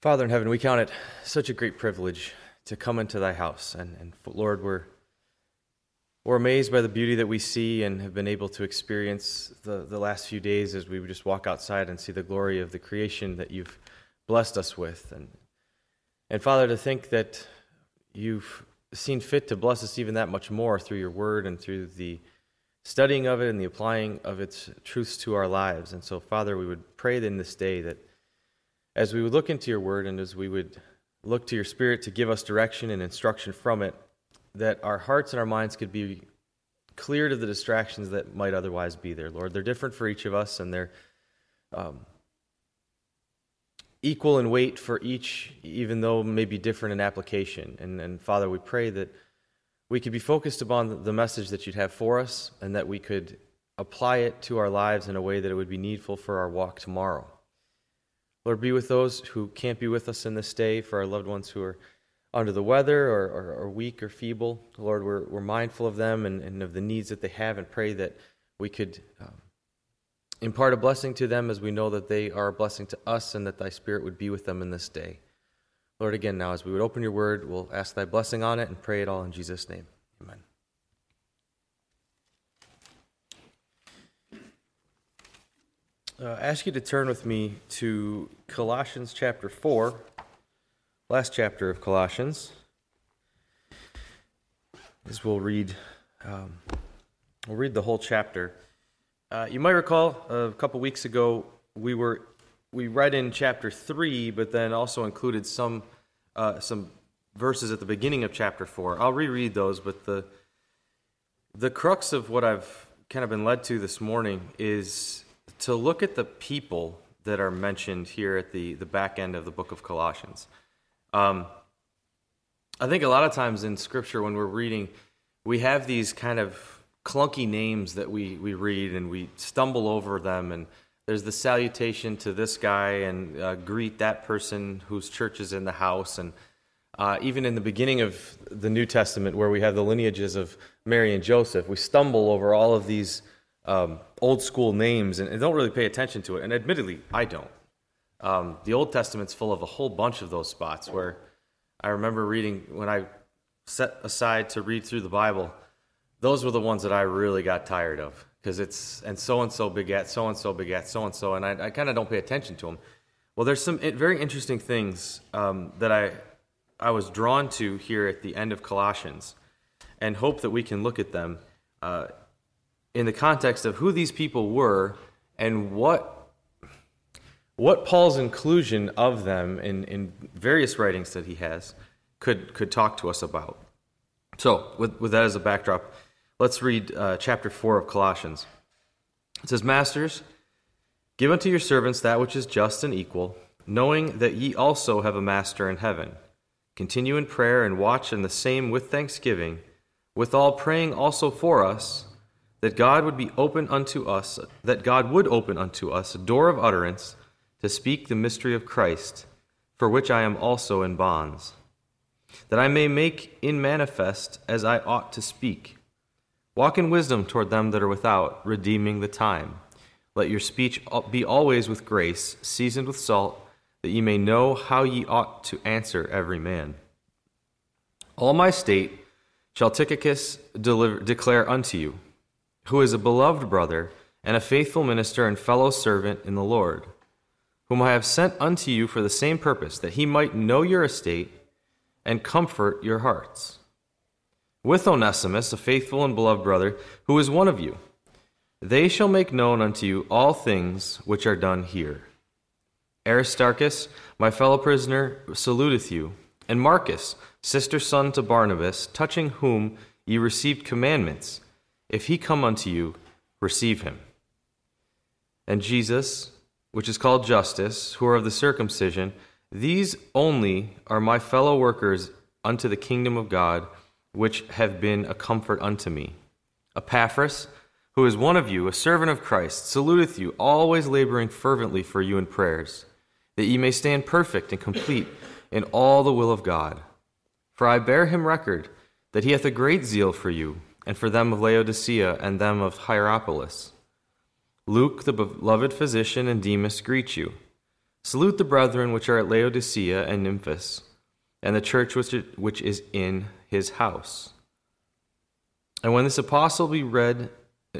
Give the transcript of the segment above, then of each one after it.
Father in heaven, we count it such a great privilege to come into thy house. And, and Lord, we're, we're amazed by the beauty that we see and have been able to experience the, the last few days as we just walk outside and see the glory of the creation that you've blessed us with. And, and Father, to think that you've seen fit to bless us even that much more through your word and through the studying of it and the applying of its truths to our lives. And so, Father, we would pray in this day that as we would look into your word and as we would look to your spirit to give us direction and instruction from it, that our hearts and our minds could be cleared of the distractions that might otherwise be there, Lord. They're different for each of us and they're um, equal in weight for each, even though maybe different in application. And, and Father, we pray that we could be focused upon the message that you'd have for us and that we could apply it to our lives in a way that it would be needful for our walk tomorrow. Lord, be with those who can't be with us in this day, for our loved ones who are under the weather or, or, or weak or feeble. Lord, we're, we're mindful of them and, and, of the needs that they have and pray that we could um, impart a blessing to them as we know that they are a blessing to us and that thy Spirit would be with them in this day. Lord, again, now as we would open your word, we'll ask thy blessing on it and pray it all in Jesus' name. Amen. Uh, ask you to turn with me to Colossians chapter 4, last chapter of Colossians. As we'll read, um, we'll read the whole chapter. Uh, you might recall a couple weeks ago we were we read in chapter three, but then also included some uh, some verses at the beginning of chapter four. I'll reread those, but the the crux of what I've kind of been led to this morning is to look at the people that are mentioned here at the, the back end of the book of Colossians. Um, I think a lot of times in Scripture, when we're reading, we have these kind of clunky names that we, we read and we stumble over them. And there's the salutation to this guy and uh, greet that person whose church is in the house. And uh, even in the beginning of the New Testament, where we have the lineages of Mary and Joseph, we stumble over all of these um, old school names and, and, don't really pay attention to it. And admittedly, I don't. Um, the Old Testament's full of a whole bunch of those spots where I remember reading when I set aside to read through the Bible. Those were the ones that I really got tired of because it's and so and so begat so and so begat so and so, and I, I kind of don't pay attention to them. Well, there's some very interesting things um, that I I was drawn to here at the end of Colossians, and hope that we can look at them. Uh, in the context of who these people were and what what Paul's inclusion of them in, in various writings that he has could, could talk to us about. So, with, with that as a backdrop, let's read uh, chapter 4 of Colossians. It says, Masters, give unto your servants that which is just and equal, knowing that ye also have a master in heaven. Continue in prayer and watch in the same with thanksgiving, withal praying also for us that God would be open unto us, that God would open unto us a door of utterance to speak the mystery of Christ, for which I am also in bonds, that I may make in manifest as I ought to speak. Walk in wisdom toward them that are without, redeeming the time. Let your speech be always with grace, seasoned with salt, that ye may know how ye ought to answer every man. All my state shall Tychicus deliver, declare unto you who is a beloved brother and a faithful minister and fellow servant in the Lord, whom I have sent unto you for the same purpose, that he might know your estate and comfort your hearts. With Onesimus, a faithful and beloved brother, who is one of you, they shall make known unto you all things which are done here. Aristarchus, my fellow prisoner, saluteth you, and Marcus, sister son to Barnabas, touching whom ye received commandments if he come unto you, receive him. And Jesus, which is called Justus, who are of the circumcision, these only are my fellow workers unto the kingdom of God, which have been a comfort unto me. Epaphras, who is one of you, a servant of Christ, saluteth you, always laboring fervently for you in prayers, that ye may stand perfect and complete in all the will of God. For I bear him record that he hath a great zeal for you and for them of Laodicea and them of Hierapolis. Luke, the beloved physician, and Demas greet you. Salute the brethren which are at Laodicea and Nymphas, and the church which, which is in his house. And when this apostle be read,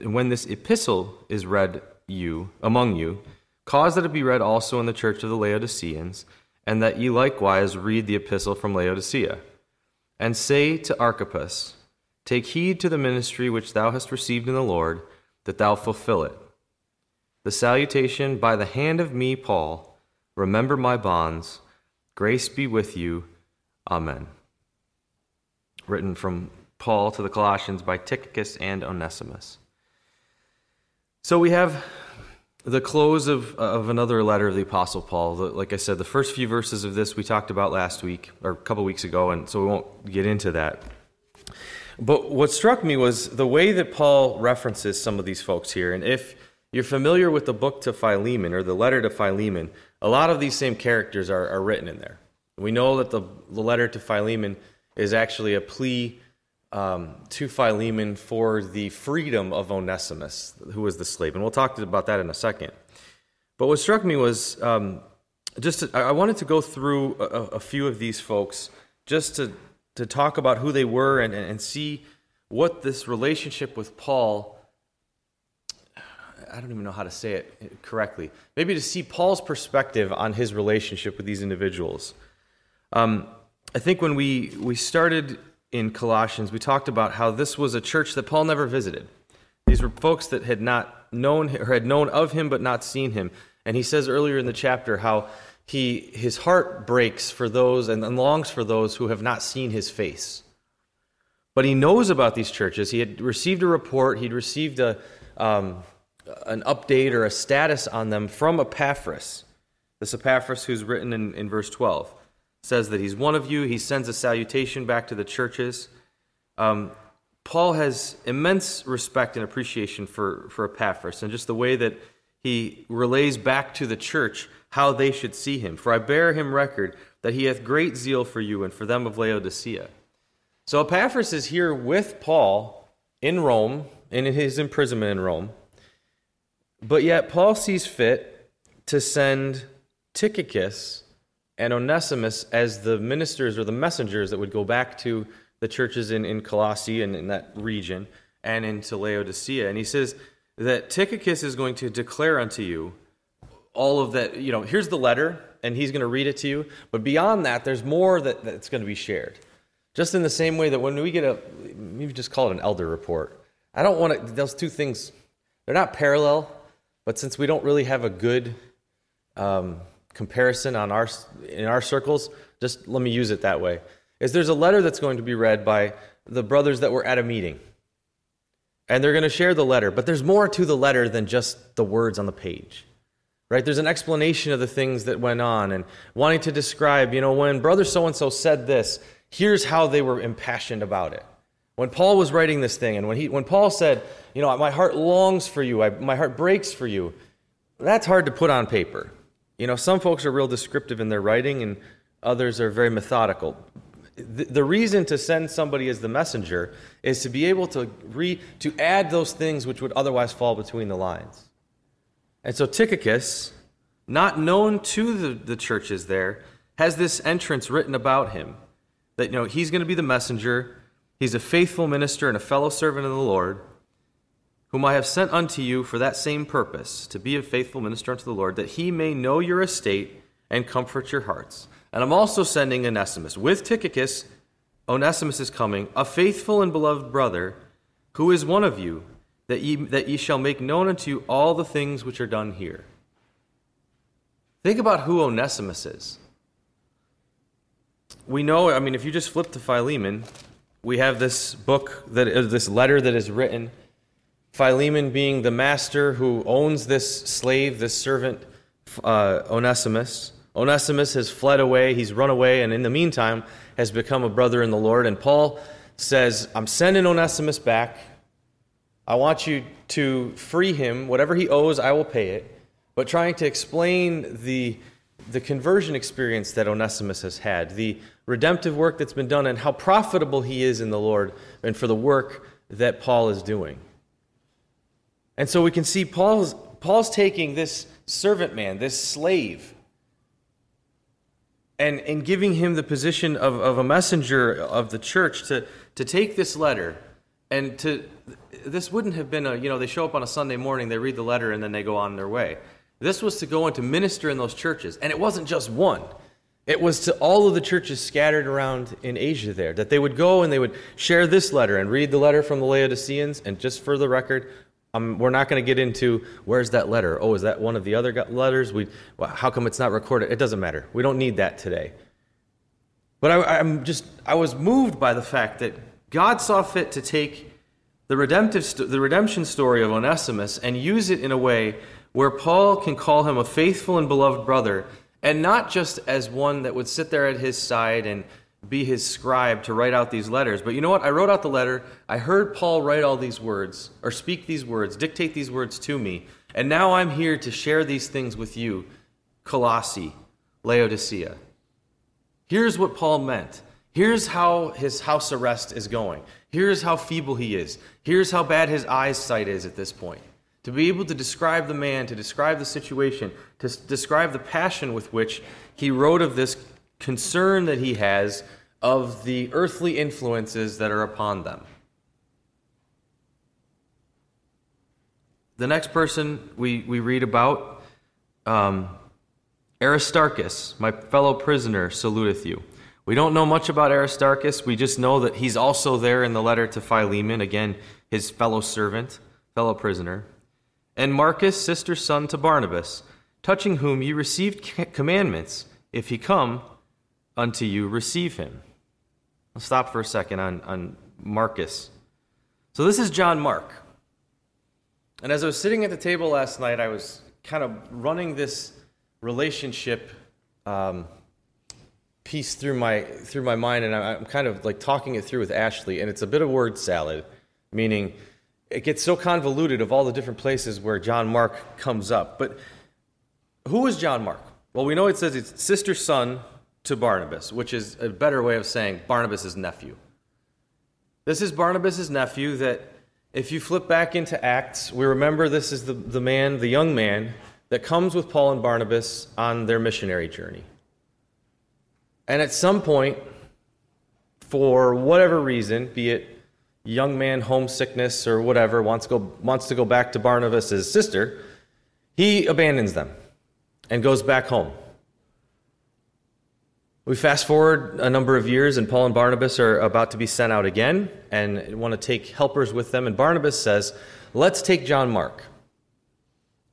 when this epistle is read you among you, cause that it be read also in the church of the Laodiceans, and that ye likewise read the epistle from Laodicea. And say to Archippus, Take heed to the ministry which thou hast received in the Lord, that thou fulfill it. The salutation by the hand of me, Paul, remember my bonds. Grace be with you. Amen. Written from Paul to the Colossians by Tychicus and Onesimus. So we have the close of, of another letter of the Apostle Paul. Like I said, the first few verses of this we talked about last week, or a couple weeks ago, and so we won't get into that. But what struck me was the way that Paul references some of these folks here. And if you're familiar with the book to Philemon or the letter to Philemon, a lot of these same characters are, are written in there. We know that the, the letter to Philemon is actually a plea um, to Philemon for the freedom of Onesimus, who was the slave. And we'll talk about that in a second. But what struck me was um, just to, I wanted to go through a, a, few of these folks just to, to talk about who they were and, and see what this relationship with Paul. I don't even know how to say it correctly. Maybe to see Paul's perspective on his relationship with these individuals. Um, I think when we, we started in Colossians, we talked about how this was a church that Paul never visited. These were folks that had not known or had known of him but not seen him. And he says earlier in the chapter how he his heart breaks for those and, longs for those who have not seen his face. But he knows about these churches. He had received a report. He'd received a um, an update or a status on them from Epaphras. This Epaphras, who's written in, in verse 12 says that he's one of you. He sends a salutation back to the churches. Um, Paul has immense respect and appreciation for, for Epaphras and just the way that he relays back to the church how they should see him. For I bear him record that he hath great zeal for you and for them of Laodicea. So Epaphras is here with Paul in Rome, in his imprisonment in Rome. But yet Paul sees fit to send Tychicus and Onesimus as the ministers or the messengers that would go back to the churches in, in Colossae and in that region and into Laodicea. And he says that Tychicus is going to declare unto you all of that. You know, here's the letter, and he's going to read it to you. But beyond that, there's more that, that's going to be shared. Just in the same way that when we get a, maybe just call it an elder report. I don't want to, those two things, they're not parallel, but since we don't really have a good, um, comparison on our in our circles, just let me use it that way. Is there's a letter that's going to be read by the brothers that were at a meeting. And they're going to share the letter, but there's more to the letter than just the words on the page. Right? There's an explanation of the things that went on and wanting to describe, you know, when brother so and so said this, here's how they were impassioned about it. When Paul was writing this thing, and when, he, when Paul said, you know, my heart longs for you, I, my heart breaks for you, that's hard to put on paper. You know, some folks are real descriptive in their writing, and others are very methodical. The, the reason to send somebody as the messenger is to be able to re, to add those things which would otherwise fall between the lines. And so Tychicus, not known to the, the churches there, has this entrance written about him that you know he's going to be the messenger. He's a faithful minister and a fellow servant of the Lord whom I have sent unto you for that same purpose, to be a faithful minister unto the Lord, that he may know your estate and comfort your hearts. And I'm also sending Onesimus. With Tychicus, Onesimus is coming, a faithful and beloved brother, who is one of you, that ye, that ye shall make known unto you all the things which are done here. Think about who Onesimus is. We know, I mean, if you just flip to Philemon, we have this book, that, uh, this letter that is written Philemon being the master who owns this slave, this servant, uh, Onesimus. Onesimus has fled away, he's run away, and in the meantime has become a brother in the Lord. And Paul says, I'm sending Onesimus back. I want you to free him. Whatever he owes, I will pay it. But trying to explain the, the conversion experience that Onesimus has had, the redemptive work that's been done, and how profitable he is in the Lord and for the work that Paul is doing. And so we can see Paul's, Paul's taking this servant man, this slave, and, and giving him the position of, of a messenger of the church to, to take this letter and to this wouldn't have been a you know they show up on a sunday morning they read the letter and then they go on their way. This was to go and to minister in those churches. And it wasn't just one. It was to all of the churches scattered around in asia there that they would go and they would share this letter and read the letter from the laodiceans. And just for the record um, we're not going to get into where's that letter? Oh is that one of the other letters? We well, how come it's not recorded? It doesn't matter. We don't need that today. But I, i'm just i was moved by the fact that God saw fit to take the, redemptive, the redemption story of Onesimus and use it in a way where Paul can call him a faithful and beloved brother, and not just as one that would sit there at his side and be his scribe to write out these letters. But you know what? I wrote out the letter. I heard Paul write all these words, or speak these words, dictate these words to me. And now I'm here to share these things with you, Colossi, Laodicea. Here's what Paul meant Here's how his house arrest is going. Here's how feeble he is. Here's how bad his eyesight is at this point. To be able to describe the man, to describe the situation, to describe the passion with which he wrote of this concern that he has of the earthly influences that are upon them. The next person we, we read about, um, Aristarchus, my fellow prisoner, saluteth you. We don't know much about Aristarchus. We just know that he's also there in the letter to Philemon, again, his fellow servant, fellow prisoner. And Marcus, sister's son to Barnabas, touching whom you received commandments. If he come unto you, receive him. I'll stop for a second on, on Marcus. So this is John Mark. And as I was sitting at the table last night, I was kind of running this relationship. Um, piece through my through my mind, and I'm kind of like talking it through with Ashley, and it's a bit of word salad, meaning it gets so convoluted of all the different places where John Mark comes up. But who is John Mark? Well, we know it says it's sister son to Barnabas, which is a better way of saying Barnabas' nephew. This is Barnabas' nephew that if you flip back into Acts, we remember this is the, the man, the young man, that comes with Paul and Barnabas on their missionary journey. And at some point, for whatever reason, be it young man homesickness or whatever, wants to go, wants to go back to Barnabas' sister, he abandons them and goes back home. We fast forward a number of years, and Paul and Barnabas are about to be sent out again and want to take helpers with them. And Barnabas says, Let's take John Mark.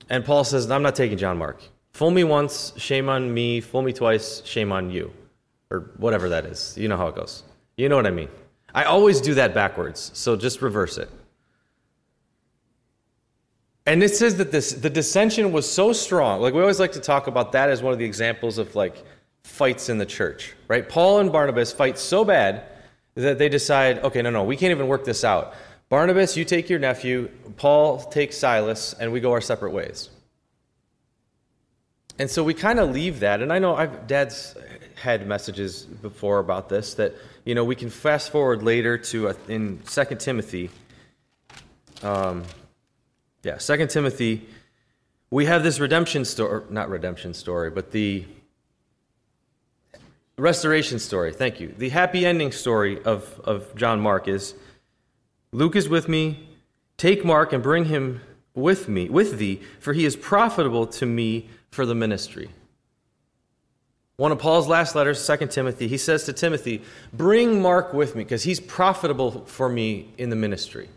And Paul says, I'm not taking John Mark. Fool me once, shame on me. Fool me twice, shame on you or whatever that is. You know how it goes. You know what I mean. I always do that backwards, so just reverse it. And it says that this the dissension was so strong. Like we always like to talk about that as one of the examples of like fights in the church, right? Paul and Barnabas fight so bad that they decide, okay, no, no, we can't even work this out. Barnabas, you take your nephew, Paul takes Silas, and we go our separate ways. And so we kind of leave that. And I know I've, Dad's had messages before about this that you know we can fast forward later to uh, in Second Timothy. Um, yeah, Second Timothy. We have this redemption story, not redemption story, but the restoration story. Thank you. The happy ending story of, of John Mark is Luke is with me. Take Mark and bring him with me, with thee, for he is profitable to me for the ministry. One of Paul's last letters, 2 Timothy, he says to Timothy, Bring Mark with me because he's profitable for me in the ministry.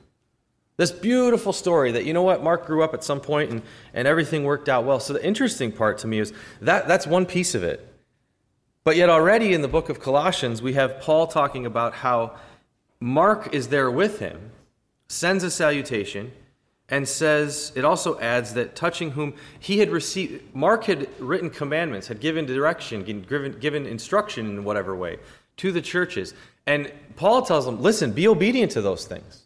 This beautiful story that, you know what, Mark grew up at some point and, and everything worked out well. So the interesting part to me is that that's one piece of it. But yet, already in the book of Colossians, we have Paul talking about how Mark is there with him, sends a salutation, and says it also adds that touching whom he had received mark had written commandments had given direction given, given instruction in whatever way to the churches. And paul tells them listen be obedient to those things.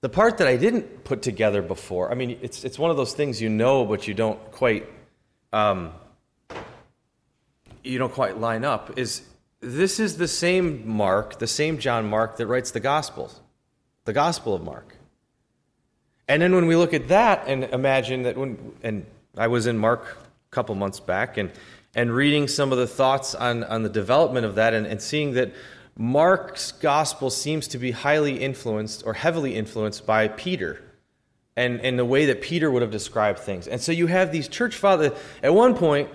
The part that i didn't put together before i mean it's, it's one of those things you know but you don't quite um, you don't quite line up is this is the same mark the same john mark that writes the gospels the gospel of mark and then when we look at that and imagine that when, and I was in Mark a couple months back, and, and reading some of the thoughts on, on the development of that and, and seeing that Mark's gospel seems to be highly influenced or heavily influenced by Peter and, and the way that Peter would have described things. And so you have these church fathers. At one point,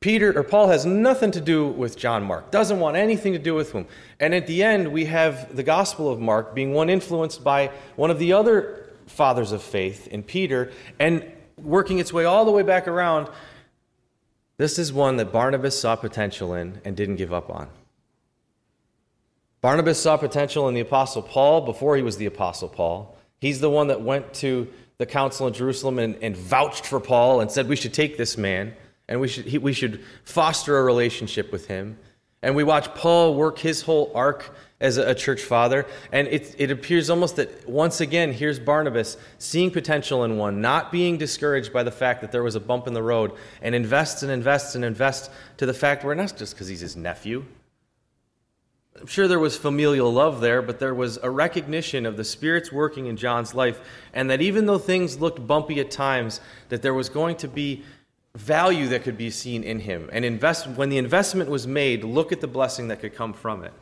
Peter or Paul has nothing to do with John Mark, doesn't want anything to do with him. And at the end, we have the Gospel of Mark being one influenced by one of the other fathers of faith in Peter and working its way all the way back around. This is one that Barnabas saw potential in and didn't give up on. Barnabas saw potential in the Apostle Paul before he was the Apostle Paul. He's the one that went to the council in Jerusalem and, and vouched for Paul and said, We should take this man and we should, he, we should foster a relationship with him. And we watch Paul work his whole arc as a, church father. And it, it appears almost that once again, here's Barnabas seeing potential in one, not being discouraged by the fact that there was a bump in the road, and invests and invests and invests to the fact where not just because he's his nephew, I'm sure there was familial love there, but there was a recognition of the Spirit's working in John's life, and that even though things looked bumpy at times, that there was going to be value that could be seen in him. And invest, when the investment was made, look at the blessing that could come from it.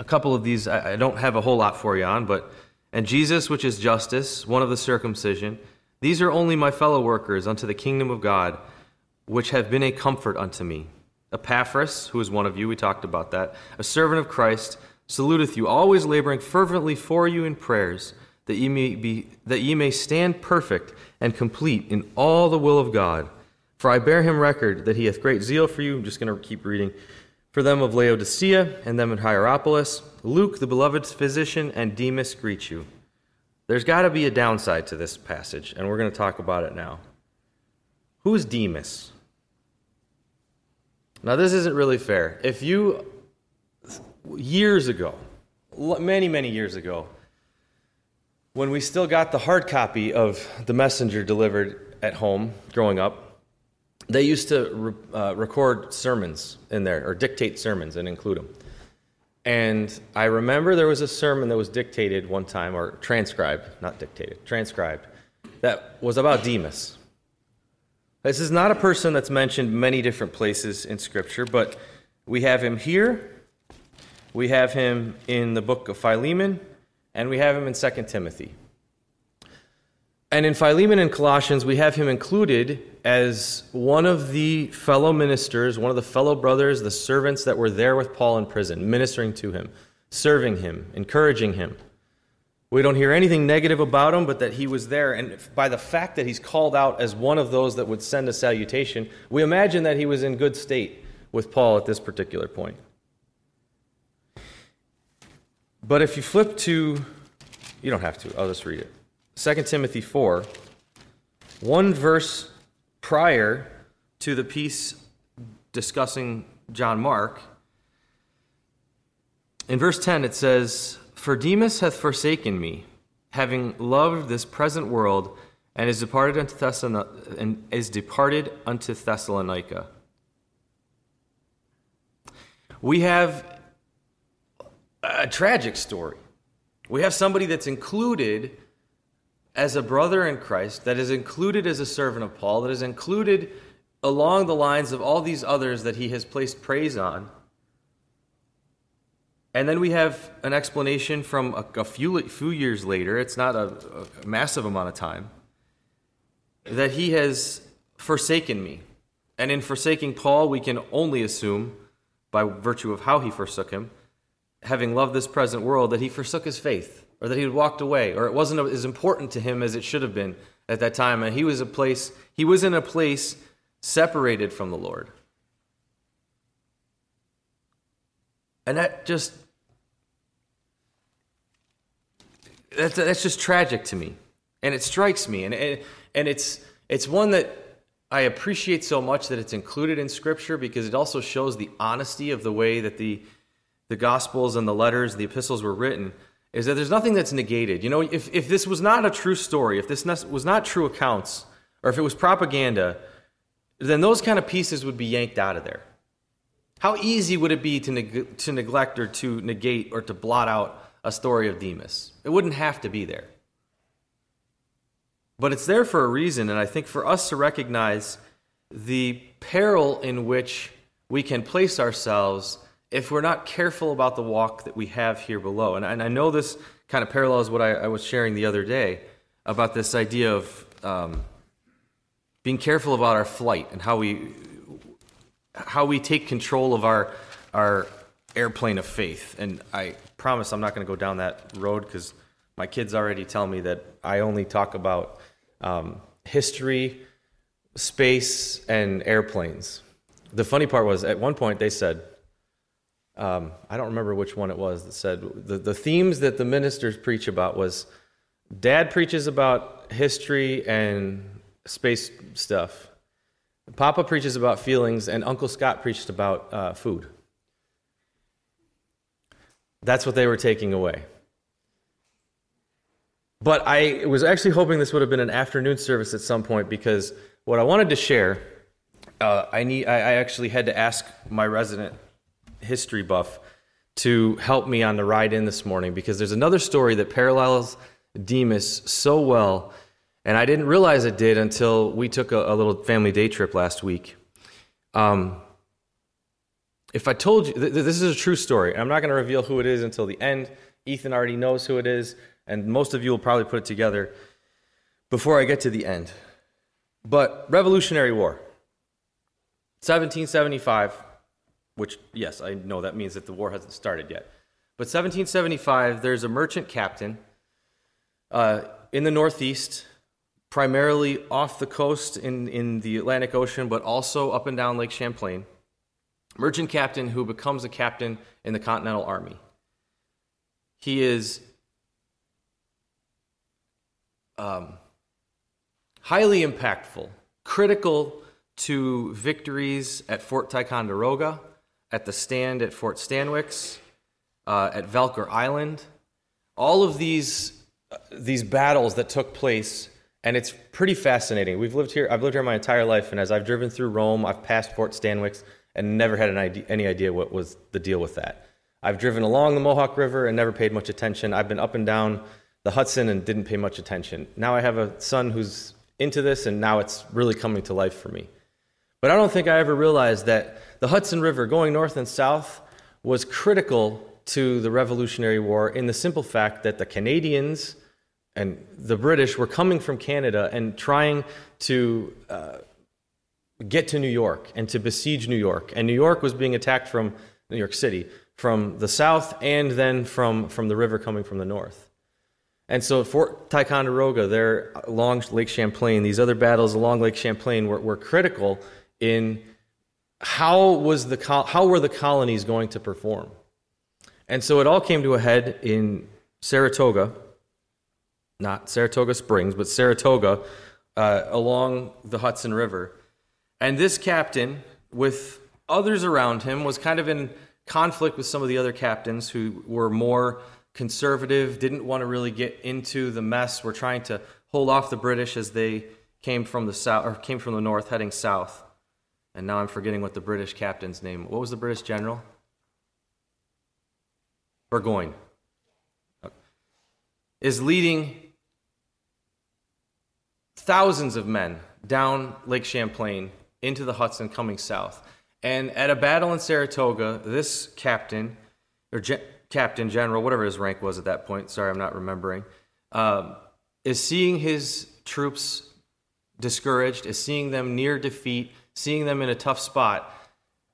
A couple of these I don't have a whole lot for you on, but and Jesus, which is Justus, one of the circumcision these are only my fellow workers unto the kingdom of God, which have been a comfort unto me. Epaphras, who is one of you, we talked about that, a servant of Christ, saluteth you, always laboring fervently for you in prayers, that ye may be that ye may stand perfect and complete in all the will of God. For I bear him record that he hath great zeal for you. I'm just going to keep reading. For them of Laodicea and them in Hierapolis, Luke, the beloved physician, and Demas greet you. There's got to be a downside to this passage, and we're going to talk about it now. Who is Demas? Now, this isn't really fair. If you, years ago, many, many years ago, when we still got the hard copy of The Messenger delivered at home growing up, they used to re- uh, record sermons in there, or dictate sermons and include them. And I remember there was a sermon that was dictated one time, or transcribed, not dictated, transcribed, that was about Demas. This is not a person that's mentioned many different places in Scripture, but we have him here, we have him in the book of Philemon, and we have him in 2 Timothy. And in Philemon and Colossians, we have him included as one of the fellow ministers, one of the fellow brothers, the servants that were there with Paul in prison, ministering to him, serving him, encouraging him. We don't hear anything negative about him, but that he was there. And by the fact that he's called out as one of those that would send a salutation, we imagine that he was in good state with Paul at this particular point. But if you flip to, you don't have to, I'll just read it. 2 Timothy 4, one verse prior to the piece discussing John Mark. In verse 10, it says, For Demas hath forsaken me, having loved this present world, and is departed unto, Thessalon- and is departed unto Thessalonica. We have a tragic story. We have somebody that's included as a brother in Christ, that is included as a servant of Paul, that is included along the lines of all these others that he has placed praise on. And then we have an explanation from a, a few, few years later, it's not a, a massive amount of time, that he has forsaken me. And in forsaking Paul, we can only assume, by virtue of how he forsook him, having loved this present world, that he forsook his faith or that he had walked away, or it wasn't as important to him as it should have been at that time. And he was a place, he was in a place separated from the Lord. And that just that's, that's just tragic to me. And it strikes me. And, and, and it's, it's one that I appreciate so much that it's included in Scripture because it also shows the honesty of the way that the, the Gospels and the letters, the epistles were written is that there's nothing that's negated. You know, if, if this was not a true story, if this was not true accounts, or if it was propaganda, then those kind of pieces would be yanked out of there. How easy would it be to, neg- to neglect or to negate or to blot out a story of Demas. It wouldn't have to be there. But it's there for a reason, and I think for us to recognize the peril in which we can place ourselves if we're not careful about the walk that we have here below. And, and I know this kind of parallels what I, I, was sharing the other day about this idea of um, being careful about our flight and how we how we take control of our our airplane of faith. And I promise I'm not going to go down that road because my kids already tell me that I only talk about um, history, space, and airplanes. The funny part was at one point they said, um, I don't remember which one it was that said the, the themes that the ministers preach about was dad preaches about history and space stuff. Papa preaches about feelings, and Uncle Scott preached about uh, food. That's what they were taking away. But I was actually hoping this would have been an afternoon service at some point because what I wanted to share, uh, I need. I, I actually had to ask my resident history buff to help me on the ride in this morning because there's another story that parallels Demas so well, and I didn't realize it did until we took a, a little family day trip last week. Um, if I told you, th- this is a true story. I'm not going to reveal who it is until the end. Ethan already knows who it is, and most of you will probably put it together before I get to the end. But Revolutionary War, 1775, which, yes, I know that means that the war hasn't started yet. But 1775, there's a merchant captain uh, in the Northeast, primarily off the coast in, in the Atlantic Ocean, but also up and down Lake Champlain merchant captain who becomes a captain in the Continental Army. He is um, highly impactful, critical to victories at Fort Ticonderoga, at the stand at Fort Stanwix, uh, at Valcour Island. All of these, uh, these battles that took place, and it's pretty fascinating. We've lived here, I've lived here my entire life, and as I've driven through Rome, I've passed Fort Stanwix and never had an idea, any idea what was the deal with that. I've driven along the Mohawk River and never paid much attention. I've been up and down the Hudson and didn't pay much attention. Now I have a son who's into this, and now it's really coming to life for me. But I don't think I ever realized that the Hudson River, going north and south, was critical to the Revolutionary War in the simple fact that the Canadians and the British were coming from Canada and trying to uh, get to New York and to besiege New York. And New York was being attacked from New York City, from the south, and then from, from the river coming from the north. And so Fort Ticonderoga, there along Lake Champlain, these other battles along Lake Champlain were, were critical in how, was the, how were the colonies going to perform. And so it all came to a head in Saratoga, not Saratoga Springs, but Saratoga uh, along the Hudson River. And this captain, with others around him, was kind of in conflict with some of the other captains who were more conservative, didn't want to really get into the mess, were trying to hold off the British as they came from the south or came from the north heading south. And now I'm forgetting what the British captain's name. What was the British general? Burgoyne. Is leading thousands of men down Lake Champlain into the Hudson coming south. And at a battle in Saratoga, this captain, or ge- captain, general, whatever his rank was at that point, sorry, I'm not remembering, um, is seeing his troops discouraged, is seeing them near defeat, seeing them in a tough spot,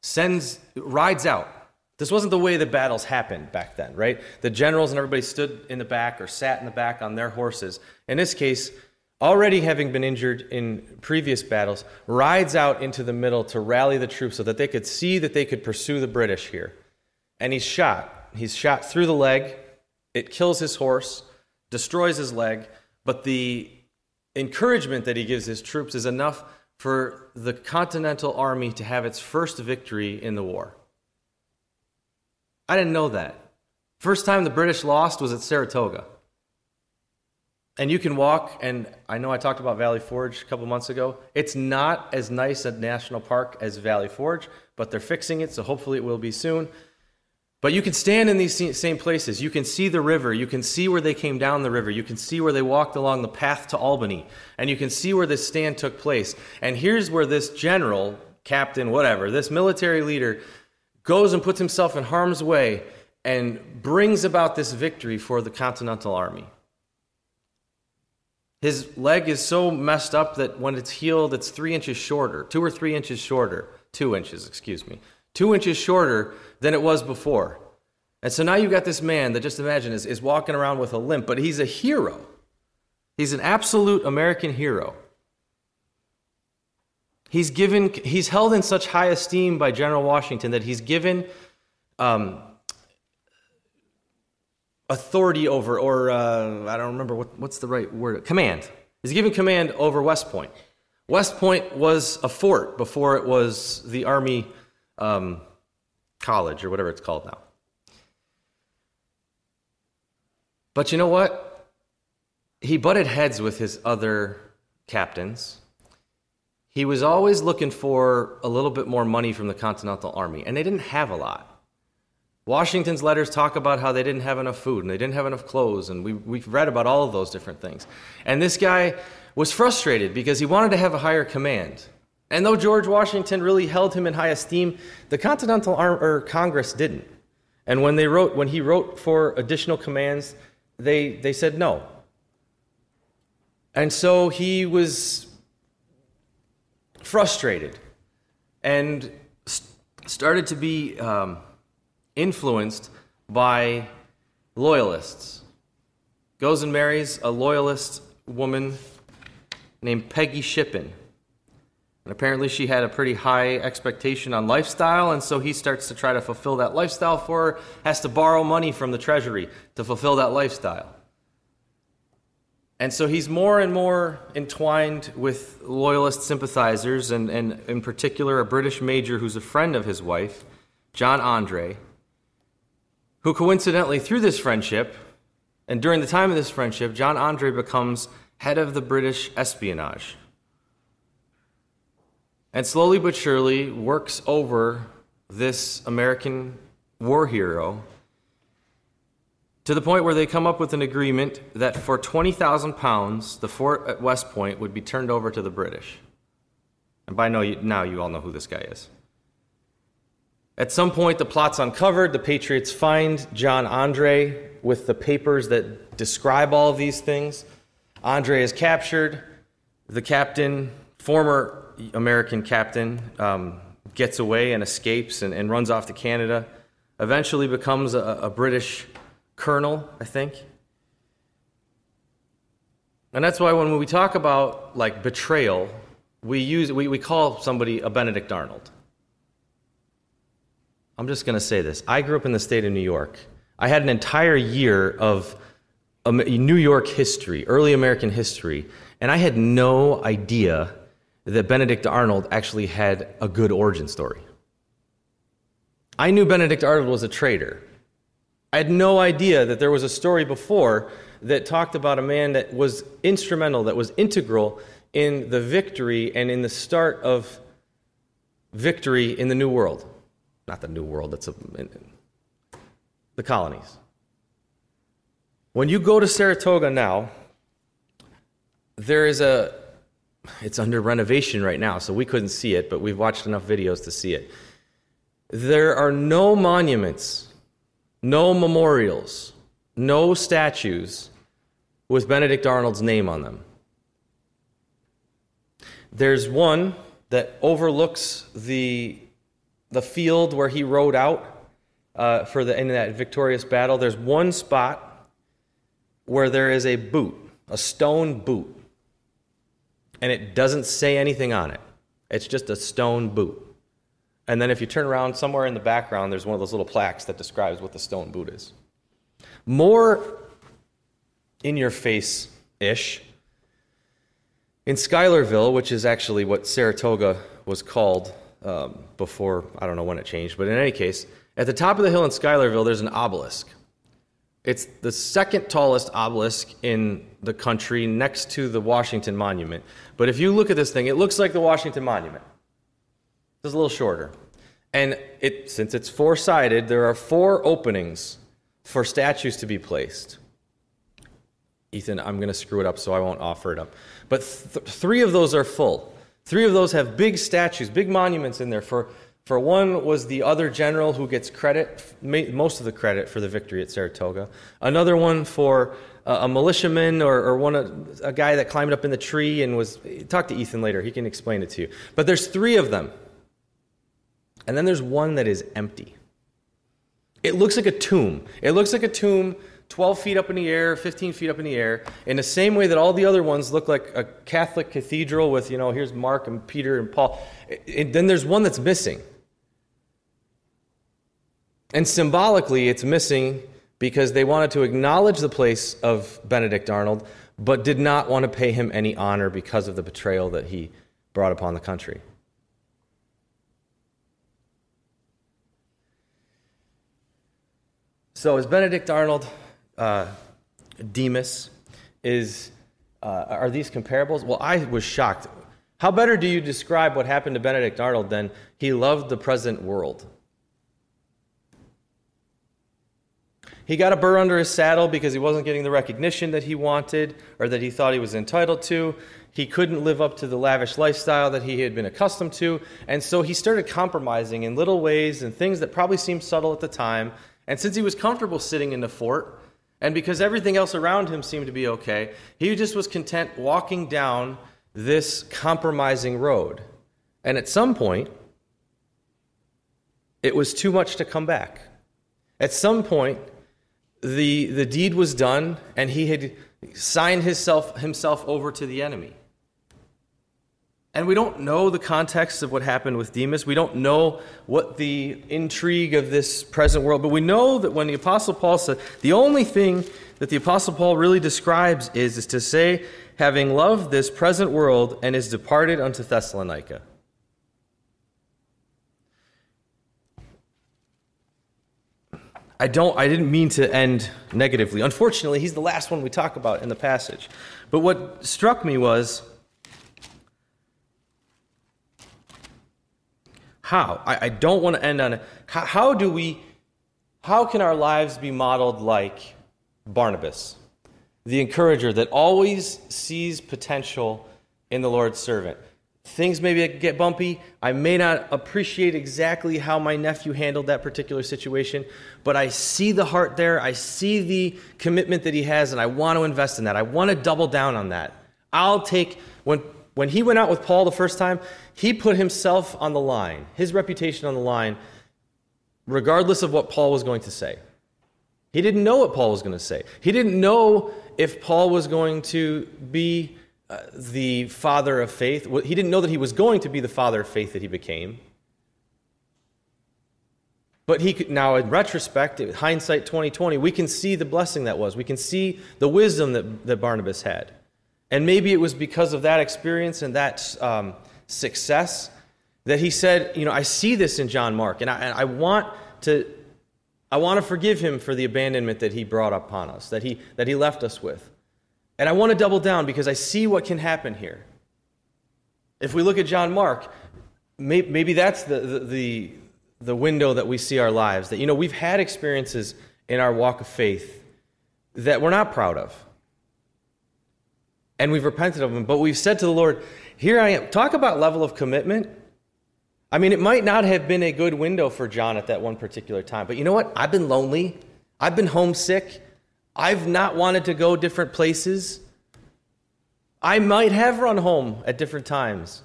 sends, rides out. This wasn't the way the battles happened back then, right? The generals and everybody stood in the back or sat in the back on their horses. In this case, already having been injured in previous battles, rides out into the middle to rally the troops so that they could see that they could pursue the British here. And he's shot. He's shot through the leg. It kills his horse, destroys his leg, but the encouragement that he gives his troops is enough for the Continental Army to have its first victory in the war. I didn't know that. First time the British lost was at Saratoga and you can walk and i know i talked about valley forge a couple months ago it's not as nice a national park as valley forge but they're fixing it so hopefully it will be soon But you can stand in these same places. You can see the river. You can see where they came down the river. You can see where they walked along the path to Albany. And you can see where this stand took place. And here's where this general, captain, whatever, this military leader goes and puts himself in harm's way and brings about this victory for the Continental Army. His leg is so messed up that when it's healed, it's three inches shorter, two or three inches shorter, two inches, excuse me, two inches shorter than it was before. And so now you've got this man that just imagine is, is walking around with a limp, but he's a hero. He's an absolute American hero. He's given he's held in such high esteem by General Washington that he's given um, authority over, or uh, I don't remember what, what's the right word, command. He's given command over West Point. West Point was a fort before it was the Army um, College or whatever it's called now. But you know what? He butted heads with his other captains. He was always looking for a little bit more money from the Continental Army, and they didn't have a lot. Washington's letters talk about how they didn't have enough food and they didn't have enough clothes, and we, we've read about all of those different things. And this guy was frustrated because he wanted to have a higher command. And though George Washington really held him in high esteem, the Continental or Congress didn't. And when they wrote, when he wrote for additional commands, they, they said no. And so he was frustrated and st- started to be um, influenced by loyalists. Goes and marries a loyalist woman named Peggy Shippen. And apparently, she had a pretty high expectation on lifestyle, and so he starts to try to fulfill that lifestyle for her, has to borrow money from the treasury to fulfill that lifestyle. And so he's more and more entwined with loyalist sympathizers, and, and in particular, a British major who's a friend of his wife, John Andre, who coincidentally, through this friendship, and during the time of this friendship, John Andre becomes head of the British espionage. And slowly but surely works over this American war hero to the point where they come up with an agreement that for 20,000 pounds, the fort at West Point would be turned over to the British. And by now, you all know who this guy is. At some point, the plot's uncovered. The Patriots find John Andre with the papers that describe all of these things. Andre is captured. The captain, former American captain, um, gets away and escapes and, and, runs off to Canada. Eventually becomes a, a British colonel, I think. And that's why when we talk about like betrayal, we use we, we call somebody a Benedict Arnold. I'm just going to say this. I grew up in the state of New York. I had an entire year of New York history, early American history, and I had no idea that Benedict Arnold actually had a good origin story. I knew Benedict Arnold was a traitor. I had no idea that there was a story before that talked about a man that was instrumental, that was integral in the victory and in the start of victory in the New World not the New World, it's a, the colonies. When you go to Saratoga now, there is a, it's under renovation right now, so we couldn't see it, but we've watched enough videos to see it. There are no monuments, no memorials, no statues with Benedict Arnold's name on them. There's one that overlooks the the field where he rode out uh, for the end of that victorious battle, there's one spot where there is a boot, a stone boot, and it doesn't say anything on it. It's just a stone boot. And then if you turn around somewhere in the background, there's one of those little plaques that describes what the stone boot is. More in your face ish. In Schuylerville, which is actually what Saratoga was called um, before, I don't know when it changed, but in any case, at the top of the hill in Schuylerville, there's an obelisk. It's the second tallest obelisk in the country next to the Washington Monument. But if you look at this thing, it looks like the Washington Monument. It's a little shorter. And it, since it's four sided, there are four openings for statues to be placed. Ethan, I'm going to screw it up, so I won't offer it up. But th- three of those are full. Three of those have big statues, big monuments in there. For, for one was the other general who gets credit, most of the credit for the victory at Saratoga. Another one for uh, a militiaman or, or one a guy that climbed up in the tree and was. Talk to Ethan later; he can explain it to you. But there's three of them, and then there's one that is empty. It looks like a tomb. It looks like a tomb 12 feet up in the air, 15 feet up in the air, in the same way that all the other ones look like a Catholic cathedral with, you know, here's Mark and Peter and Paul. It, then there's one that's missing. And symbolically, it's missing because they wanted to acknowledge the place of Benedict Arnold, but did not want to pay him any honor because of the betrayal that he brought upon the country. So, is Benedict Arnold uh, Demas is uh, are these comparables? Well, I was shocked. How better do you describe what happened to Benedict Arnold than he loved the present world? He got a burr under his saddle because he wasn't getting the recognition that he wanted or that he thought he was entitled to. He couldn't live up to the lavish lifestyle that he had been accustomed to. And so he started compromising in little ways and things that probably seemed subtle at the time. And since he was comfortable sitting in the fort, and because everything else around him seemed to be okay, he just was content walking down this compromising road. And at some point, it was too much to come back. At some point, the, the deed was done, and he had signed himself, himself over to the enemy. And we don't know the context of what happened with Demas. We don't know what the intrigue of this present world, but we know that when the Apostle Paul said, the only thing that the Apostle Paul really describes is, is to say, having loved this present world and is departed unto Thessalonica. I don't I didn't mean to end negatively. Unfortunately, he's the last one we talk about in the passage. But what struck me was How? I, I don't want to end on it. How, how do we, how can our lives be modeled like Barnabas, the encourager that always sees potential in the Lord's servant? Things maybe get bumpy. I may not appreciate exactly how my nephew handled that particular situation, but I see the heart there. I see the commitment that he has, and I want to invest in that. I want to double down on that. I'll take, when when he went out with Paul the first time, he put himself on the line, his reputation on the line, regardless of what Paul was going to say. He didn't know what Paul was going to say. He didn't know if Paul was going to be uh, the father of faith. He didn't know that he was going to be the father of faith that he became. But he could, now, in retrospect, hindsight 2020, we can see the blessing that was. We can see the wisdom that, that Barnabas had. And maybe it was because of that experience and that um, success that he said, You know, I see this in John Mark, and I, and I, want to. I want to forgive him for the abandonment that he brought upon us, that he, that he left us with. And I want to double down because I see what can happen here. If we look at John Mark, maybe, that's the, the, the window that we see our lives. That, you know, we've had experiences in our walk of faith that we're not proud of and we've repented of them, but we've said to the Lord, Here I am. Talk about level of commitment. I mean, it might not have been a good window for John at that one particular time, but you know what? I've been lonely. I've been homesick. I've not wanted to go different places. I might have run home at different times.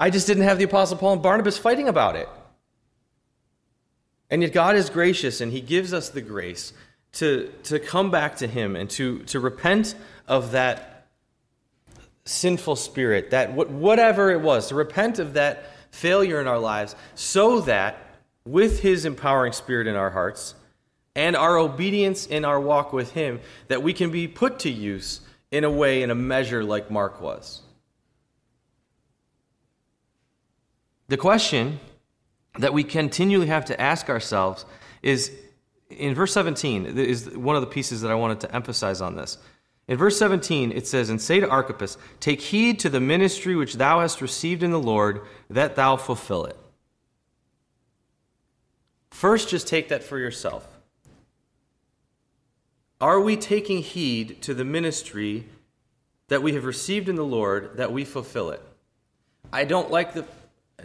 I just didn't have the Apostle Paul and Barnabas fighting about it. And yet, God is gracious and He gives us the grace to, to come back to Him and to, to repent of that sinful spirit, that whatever it was, to repent of that failure in our lives, so that with His empowering spirit in our hearts and our obedience in our walk with Him, that we can be put to use in a way, in a measure like Mark was. The question that we continually have to ask ourselves is in verse 17 is one of the pieces that I wanted to emphasize on this. In verse 17, it says, And say to Archippus, Take heed to the ministry which thou hast received in the Lord, that thou fulfill it. First, just take that for yourself. Are we taking heed to the ministry that we have received in the Lord that we fulfill it? I don't like the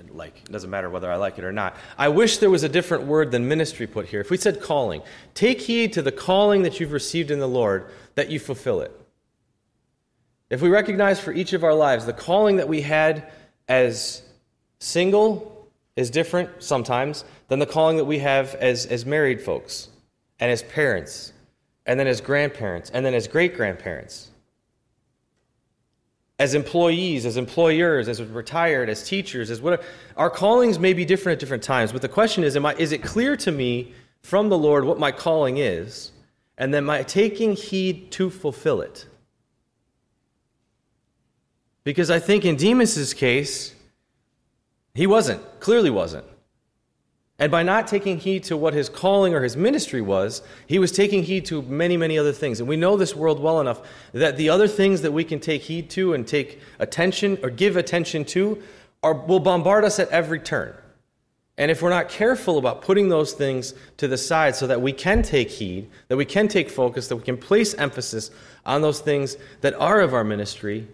like it doesn't matter whether I like it or not. I wish there was a different word than ministry put here. If we said calling, take heed to the calling that you've received in the Lord that you fulfill it. If we recognize for each of our lives the calling that we had as single is different sometimes than the calling that we have as, as married folks and as parents and then as grandparents and then as great grandparents as employees, as employers, as retired, as teachers, as whatever. Our callings may be different at different times, but the question is, am I, is it clear to me from the Lord what my calling is, and then my taking heed to fulfill it? Because I think in Demas's case, he wasn't, clearly wasn't. And by not taking heed to what his calling or his ministry was, he was taking heed to many, many other things. And we know this world well enough that the other things that we can take heed to and take attention or give attention to are, will bombard us at every turn. And if we're not careful about putting those things to the side so that we can take heed, that we can take focus, that we can place emphasis on those things that are of our ministry,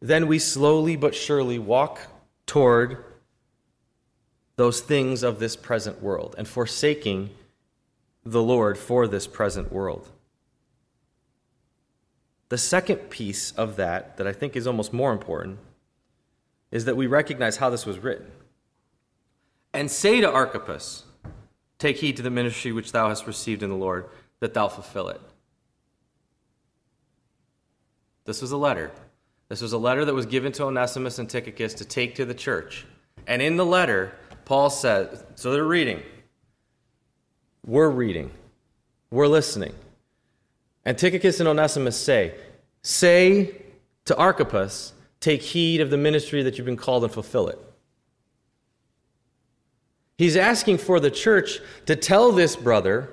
then we slowly but surely walk toward those things of this present world and forsaking the Lord for this present world. The second piece of that, that I think is almost more important, is that we recognize how this was written. And say to Archippus, Take heed to the ministry which thou hast received in the Lord, that thou fulfill it. This was a letter. This was a letter that was given to Onesimus and Tychicus to take to the church. And in the letter, Paul says, so they're reading. We're reading. We're listening. And Tychicus and Onesimus say, Say to Archippus, take heed of the ministry that you've been called and fulfill it. He's asking for the church to tell this brother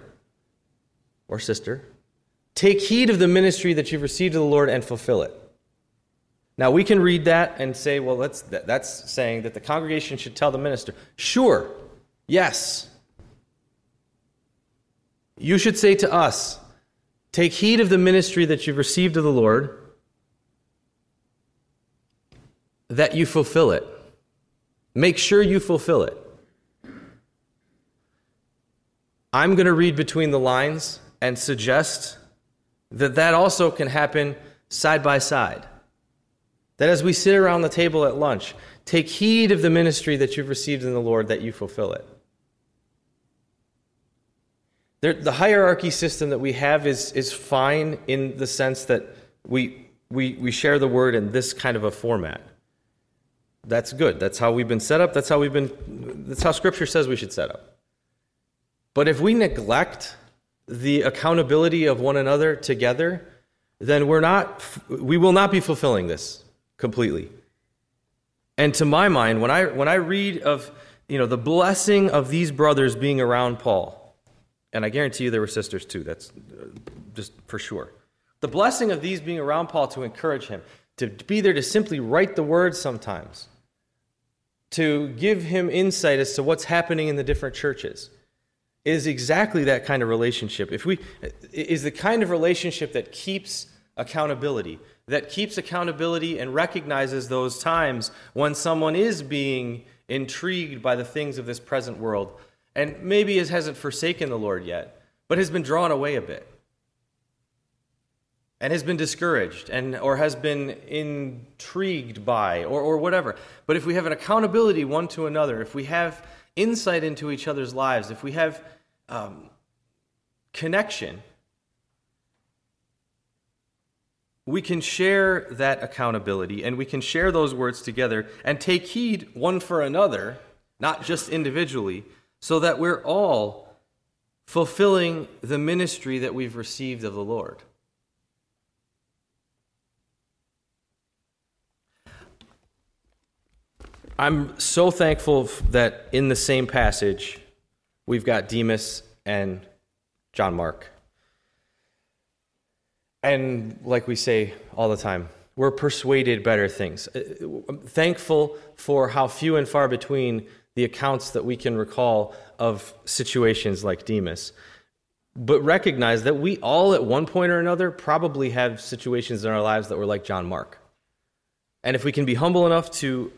or sister, take heed of the ministry that you've received of the Lord and fulfill it. Now, we can read that and say, well, that's, that's saying that the congregation should tell the minister. Sure, yes. You should say to us, take heed of the ministry that you've received of the Lord, that you fulfill it. Make sure you fulfill it. I'm going to read between the lines and suggest that that also can happen side by side. That as we sit around the table at lunch, take heed of the ministry that you've received in the Lord, that you fulfill it. the hierarchy system that we have is, is fine in the sense that we, we, we share the word in this kind of a format. That's good. That's how we've been set up. That's how we've been, that's how Scripture says we should set up. But if we neglect the accountability of one another together, then we're not, we will not be fulfilling this completely. And to my mind, when I, when I read of you know, the blessing of these brothers being around Paul, and I guarantee you there were sisters too, that's uh, just for sure. The blessing of these being around Paul to encourage him, to be there to simply write the words sometimes, to give him insight as to what's happening in the different churches is exactly that kind of relationship. If we is the kind of relationship that keeps accountability, that keeps accountability and recognizes those times when someone is being intrigued by the things of this present world. And maybe hasn't forsaken the Lord yet, but has been drawn away a bit. And has been discouraged and or has been intrigued by or, or whatever. But if we have an accountability one to another if we have insight into each other's lives if we have um, connection we can share that accountability and we can share those words together and take heed one for another, not just individually, so that we're all fulfilling the ministry that we've received of the Lord. I'm so thankful that in the same passage we've got Demas and John Mark. And like we say all the time, we're persuaded better things. Uh, I'm thankful for how few and far between the accounts that we can recall of situations like Demas. But recognize that we all, at one point or another, probably have situations in our lives that were like John Mark. And if we can be humble enough to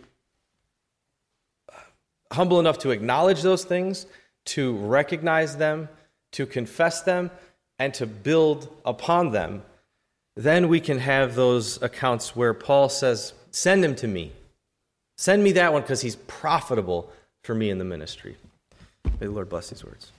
humble enough to acknowledge those things, to recognize them, to confess them, and to build upon them, then we can have those accounts where Paul says, Send him to me. Send me that one because he's profitable for me in the ministry. May the Lord bless these words.